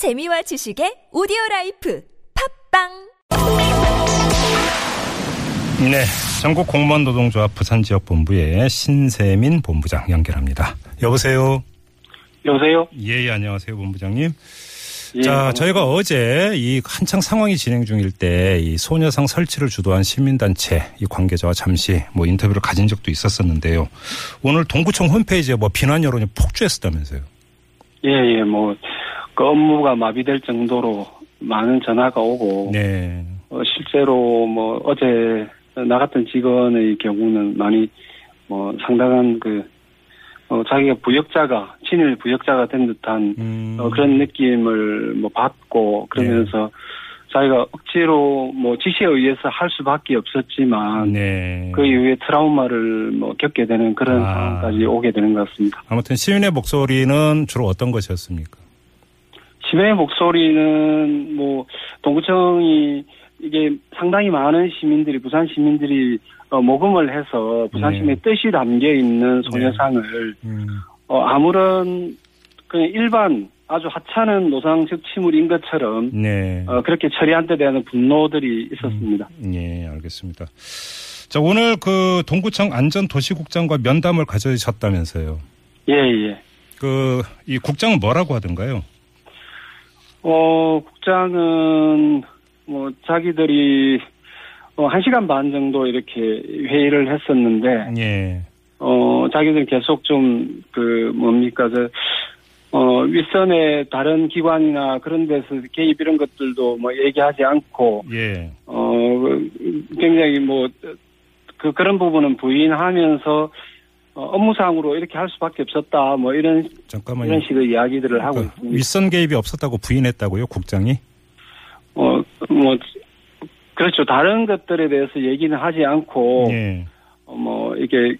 재미와 지식의 오디오 라이프 팟빵 네, 전국 공무원 노동조합 부산 지역 본부의 신세민 본부장 연결합니다. 여보세요. 여보세요? 예, 예, 안녕하세요, 본부장님. 예, 자. 저희가 어제 이 한창 상황이 진행 중일 때 이 소녀상 설치를 주도한 시민단체 이 관계자와 잠시 뭐 인터뷰를 가진 적도 있었었는데요. 오늘 동구청 홈페이지에 뭐 비난 여론이 폭주했었다면서요. 예, 예, 뭐, 그 업무가 마비될 정도로 많은 전화가 오고, 네. 어, 실제로 뭐, 어제 나갔던 직원의 경우는 많이, 뭐, 상당한 그, 어, 자기가 부역자가, 친일 부역자가 된 듯한 음. 어, 그런 느낌을 뭐 받고, 그러면서 자기가 억지로 뭐 지시에 의해서 할 수밖에 없었지만, 네. 그 이후에 트라우마를 뭐 겪게 되는 그런 아. 상황까지 오게 되는 것 같습니다. 아무튼 시민의 목소리는 주로 어떤 것이었습니까? 시민의 목소리는 뭐 동구청이 이게 상당히 많은 시민들이 부산 시민들이 어, 모금을 해서 부산 네. 시민의 뜻이 담겨 있는 소녀상을 음. 어, 아무런 그냥 일반 아주 하찮은 노상적 침울인 것처럼 네. 어, 그렇게 처리한 데 대한 분노들이 있었습니다. 예, 알겠습니다. 자, 오늘 그 동구청 안전도시국장과 면담을 가져셨다면서요. 예, 예. 그, 이 국장은 뭐라고 하던가요? 어, 국장은 뭐 자기들이 어, 한 시간 반 정도 이렇게 회의를 했었는데 예. 어, 자기들 계속 좀, 그, 뭡니까, 저, 어, 윗선의 다른 기관이나 그런 데서 개입 이런 것들도 뭐 얘기하지 않고, 예. 어, 그 굉장히 뭐, 그, 그런 부분은 부인하면서, 어, 업무상으로 이렇게 할 수밖에 없었다, 뭐 이런, 잠깐만요. 이런 식의 이야기들을 하고 그러니까 있습니다. 윗선 개입이 없었다고 부인했다고요, 국장이? 어, 뭐, 그렇죠. 다른 것들에 대해서 얘기는 하지 않고, 예. 어, 뭐 이게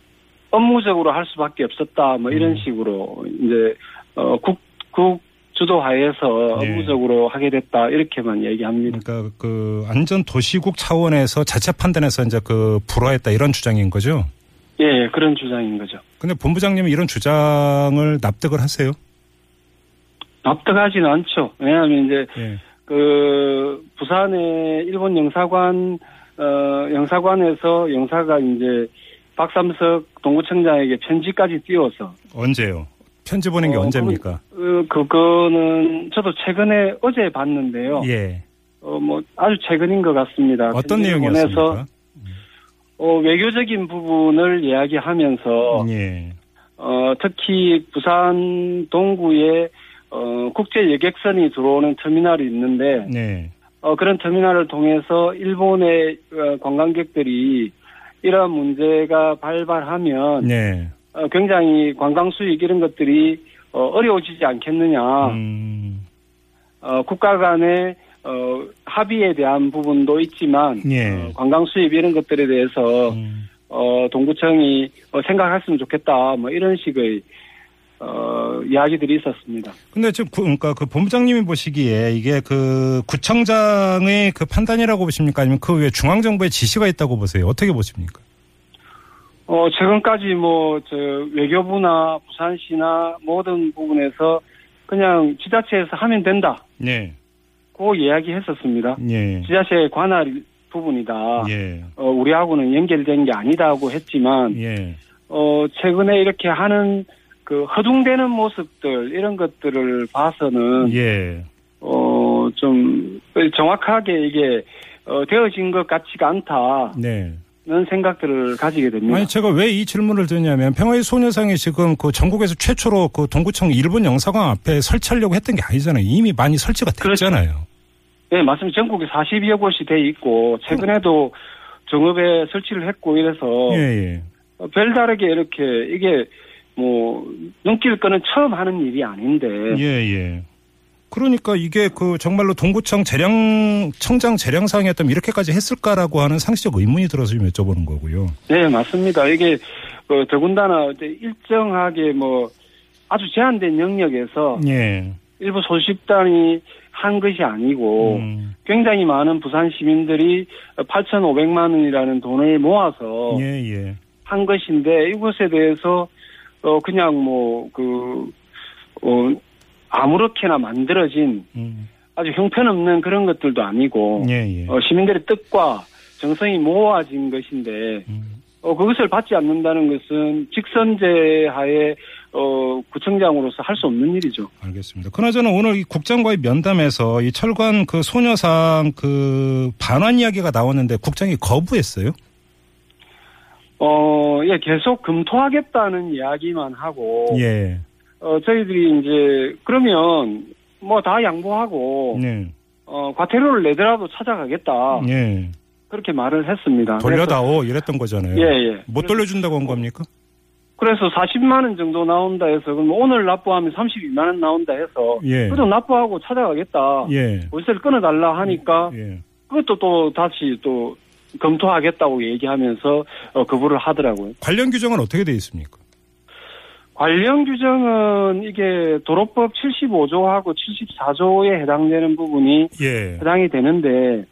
업무적으로 할 수밖에 없었다 뭐 이런 음. 식으로 이제 어 국국 주도 하에서 네. 업무적으로 하게 됐다 이렇게만 얘기합니다. 그러니까 그 안전 도시국 차원에서 자체 판단해서 이제 그 불화했다 이런 주장인 거죠? 예, 그런 주장인 거죠. 근데 본부장님은 이런 주장을 납득을 하세요? 납득하지는 않죠. 왜냐하면 이제 예. 그 부산의 일본 영사관 어 영사관에서 영사가 이제 박삼석 동구청장에게 편지까지 띄워서 언제요? 편지 보낸 게 어, 언제입니까? 어, 그거는 저도 최근에 어제 봤는데요. 예. 어, 뭐, 아주 최근인 것 같습니다. 어떤 내용이었습니까? 어, 외교적인 부분을 이야기하면서, 예. 어, 특히 부산 동구에, 어, 국제 여객선이 들어오는 터미널이 있는데, 네. 어, 그런 터미널을 통해서 일본의 어, 관광객들이 이러한 문제가 발발하면, 네. 어, 굉장히 관광 수익 이런 것들이 어, 어려워지지 않겠느냐. 음, 어, 국가 간의 어, 합의에 대한 부분도 있지만 예. 어, 관광 수입 이런 것들에 대해서 음. 어, 동구청이 어, 생각했으면 좋겠다 뭐 이런 식의 어, 이야기들이 있었습니다. 근데 지금 그, 그러니까 그 본부장님이 보시기에 이게 그 구청장의 그 판단이라고 보십니까? 아니면 그 외에 중앙정부의 지시가 있다고 보세요? 어떻게 보십니까? 어, 최근까지 뭐, 저, 외교부나 부산시나 모든 부분에서 그냥 지자체에서 하면 된다. 네. 그 이야기 했었습니다. 예. 지자체에 관할 부분이다. 예. 어, 우리하고는 연결된 게 아니다고 했지만, 예. 어, 최근에 이렇게 하는 그 허둥대는 모습들, 이런 것들을 봐서는, 예. 어, 좀 정확하게 이게, 어, 되어진 것 같지가 않다는 네. 생각들을 가지게 됩니다. 아니 제가 왜 이 질문을 드냐면 평화의 소녀상이 지금 그 전국에서 최초로 그 동구청 일본 영사관 앞에 설치하려고 했던 게 아니잖아요. 이미 많이 설치가 그렇죠. 됐잖아요. 네, 맞습니다. 전국에 42여 곳이 돼 있고, 최근에도 정읍에 설치를 했고 이래서, 예, 예. 어, 별다르게 이렇게, 이게, 뭐, 눈길 끄는 처음 하는 일이 아닌데, 예, 예. 그러니까 이게 그 정말로 동구청 재량 청장 재량상이었다면 이렇게까지 했을까라고 하는 상식적 의문이 들어서 좀 여쭤보는 거고요. 네, 맞습니다. 이게, 어, 더군다나 이제 일정하게 뭐, 아주 제한된 영역에서 예. 일부 소식단이 한 것이 아니고, 음, 굉장히 많은 부산 시민들이 8,500만 원이라는 돈을 모아서 예, 예. 한 것인데, 이것에 대해서, 어, 그냥 뭐, 그, 어, 아무렇게나 만들어진 음. 아주 형편없는 그런 것들도 아니고 예, 예. 어, 시민들의 뜻과 정성이 모아진 것인데 음. 어, 그것을 받지 않는다는 것은 직선제 하에 어, 구청장으로서 할 수 없는 일이죠. 알겠습니다. 그나저나 오늘 이 국장과의 면담에서 이 철관 그 소녀상 그 반환 이야기가 나왔는데 국장이 거부했어요? 어, 예, 계속 검토하겠다는 이야기만 하고 예. 어, 저희들이 이제 그러면 뭐 다 양보하고 네. 어, 과태료를 내더라도 찾아가겠다 예. 그렇게 말을 했습니다. 돌려다오 이랬던 거잖아요. 예, 예. 못 돌려준다고 한 겁니까? 그래서 40만 원 정도 나온다 해서 그럼 오늘 납부하면 32만 원 나온다 해서 예. 그래도 납부하고 찾아가겠다. 예. 월세를 끊어달라 하니까 예. 그것도 또 다시 또 검토하겠다고 얘기하면서 어, 거부를 하더라고요. 관련 규정은 어떻게 돼 있습니까? 관련 규정은 이게 도로법 75조하고 74조에 해당되는 부분이 예. 해당이 되는데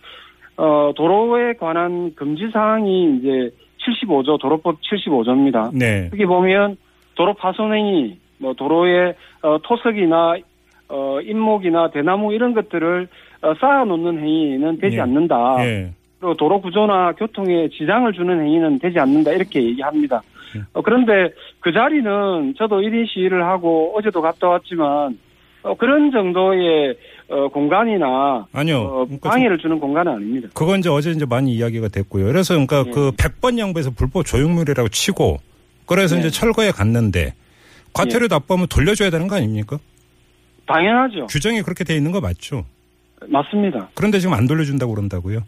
어, 도로에 관한 금지 사항이 이제 75조 도로법 75조입니다. 네. 여기 보면 도로 파손행위, 뭐 도로에 어, 토석이나 어, 인목이나 대나무 이런 것들을 어, 쌓아놓는 행위는 되지 예. 않는다. 예. 그리고 도로 구조나 교통에 지장을 주는 행위는 되지 않는다 이렇게 얘기합니다. 예. 어, 그런데 그 자리는 저도 1인 시위를 하고 어제도 갔다 왔지만 어, 그런 정도의 어, 공간이나 아니요. 어, 그러니까 방해를 주는 공간은 아닙니다. 그건 이제 어제 이제 많이 이야기가 됐고요. 그래서 그러니까 예. 그 100번 양보해서 불법 조형물이라고 치고 그래서 예. 이제 철거에 갔는데 과태료 예. 납부하면 돌려줘야 되는 거 아닙니까? 당연하죠. 규정이 그렇게 돼 있는 거 맞죠? 맞습니다. 그런데 지금 안 돌려준다고 그런다고요?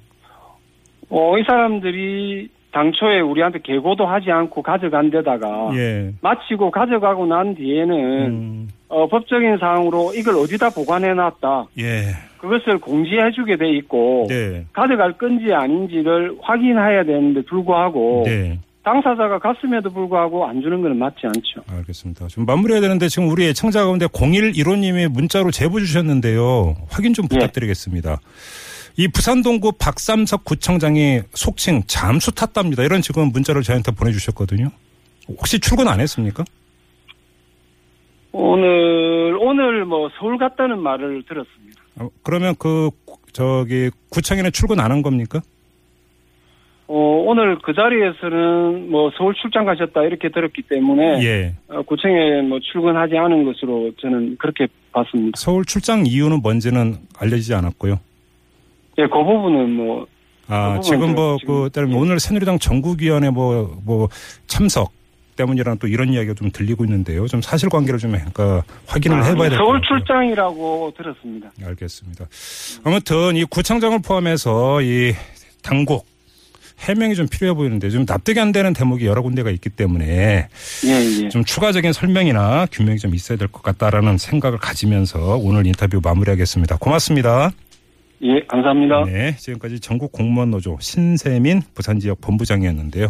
어, 이 사람들이 당초에 우리한테 개고도 하지 않고 가져간 데다가 예. 마치고 가져가고 난 뒤에는 음, 어, 법적인 사항으로 이걸 어디다 보관해 놨다. 예. 그것을 공지해 주게 돼 있고 네. 가져갈 건지 아닌지를 확인해야 되는데 불구하고 네. 당사자가 갔음에도 불구하고 안 주는 건 맞지 않죠. 알겠습니다. 좀 마무리해야 되는데 지금 우리 애청자 가운데 0115님이 문자로 제보 주셨는데요. 확인 좀 예. 부탁드리겠습니다. 이 부산동구 박삼석 구청장이 속칭 잠수 탔답니다. 이런 지금 문자를 저희한테 보내주셨거든요. 혹시 출근 안 했습니까? 오늘 오늘 뭐 서울 갔다는 말을 들었습니다. 어, 그러면 그 구- 저기 구청에는 출근 안 한 겁니까? 어, 오늘 그 자리에서는 뭐 서울 출장 가셨다 이렇게 들었기 때문에 예. 어, 구청에 뭐 출근하지 않은 것으로 저는 그렇게 봤습니다. 서울 출장 이유는 뭔지는 알려지지 않았고요. 예, 그 부분은 뭐 아, 그 지금 뭐, 지금, 그, 따르면 예. 오늘 새누리당 전국위원회 뭐, 뭐, 참석 때문이라는 또 이런 이야기가 좀 들리고 있는데요. 좀 사실관계를 좀, 그러니까 확인을 아, 해봐야 될것 서울 같아요. 출장이라고 들었습니다. 알겠습니다. 아무튼 이 구청장을 포함해서 이 당국 해명이 좀 필요해 보이는데 좀 납득이 안 되는 대목이 여러 군데가 있기 때문에 예, 예. 좀 추가적인 설명이나 규명이 좀 있어야 될 것 같다라는 생각을 가지면서 오늘 인터뷰 마무리하겠습니다. 고맙습니다. 예, 감사합니다. 네, 지금까지 전국 공무원 노조 신세민 부산 지역 본부장이었는데요.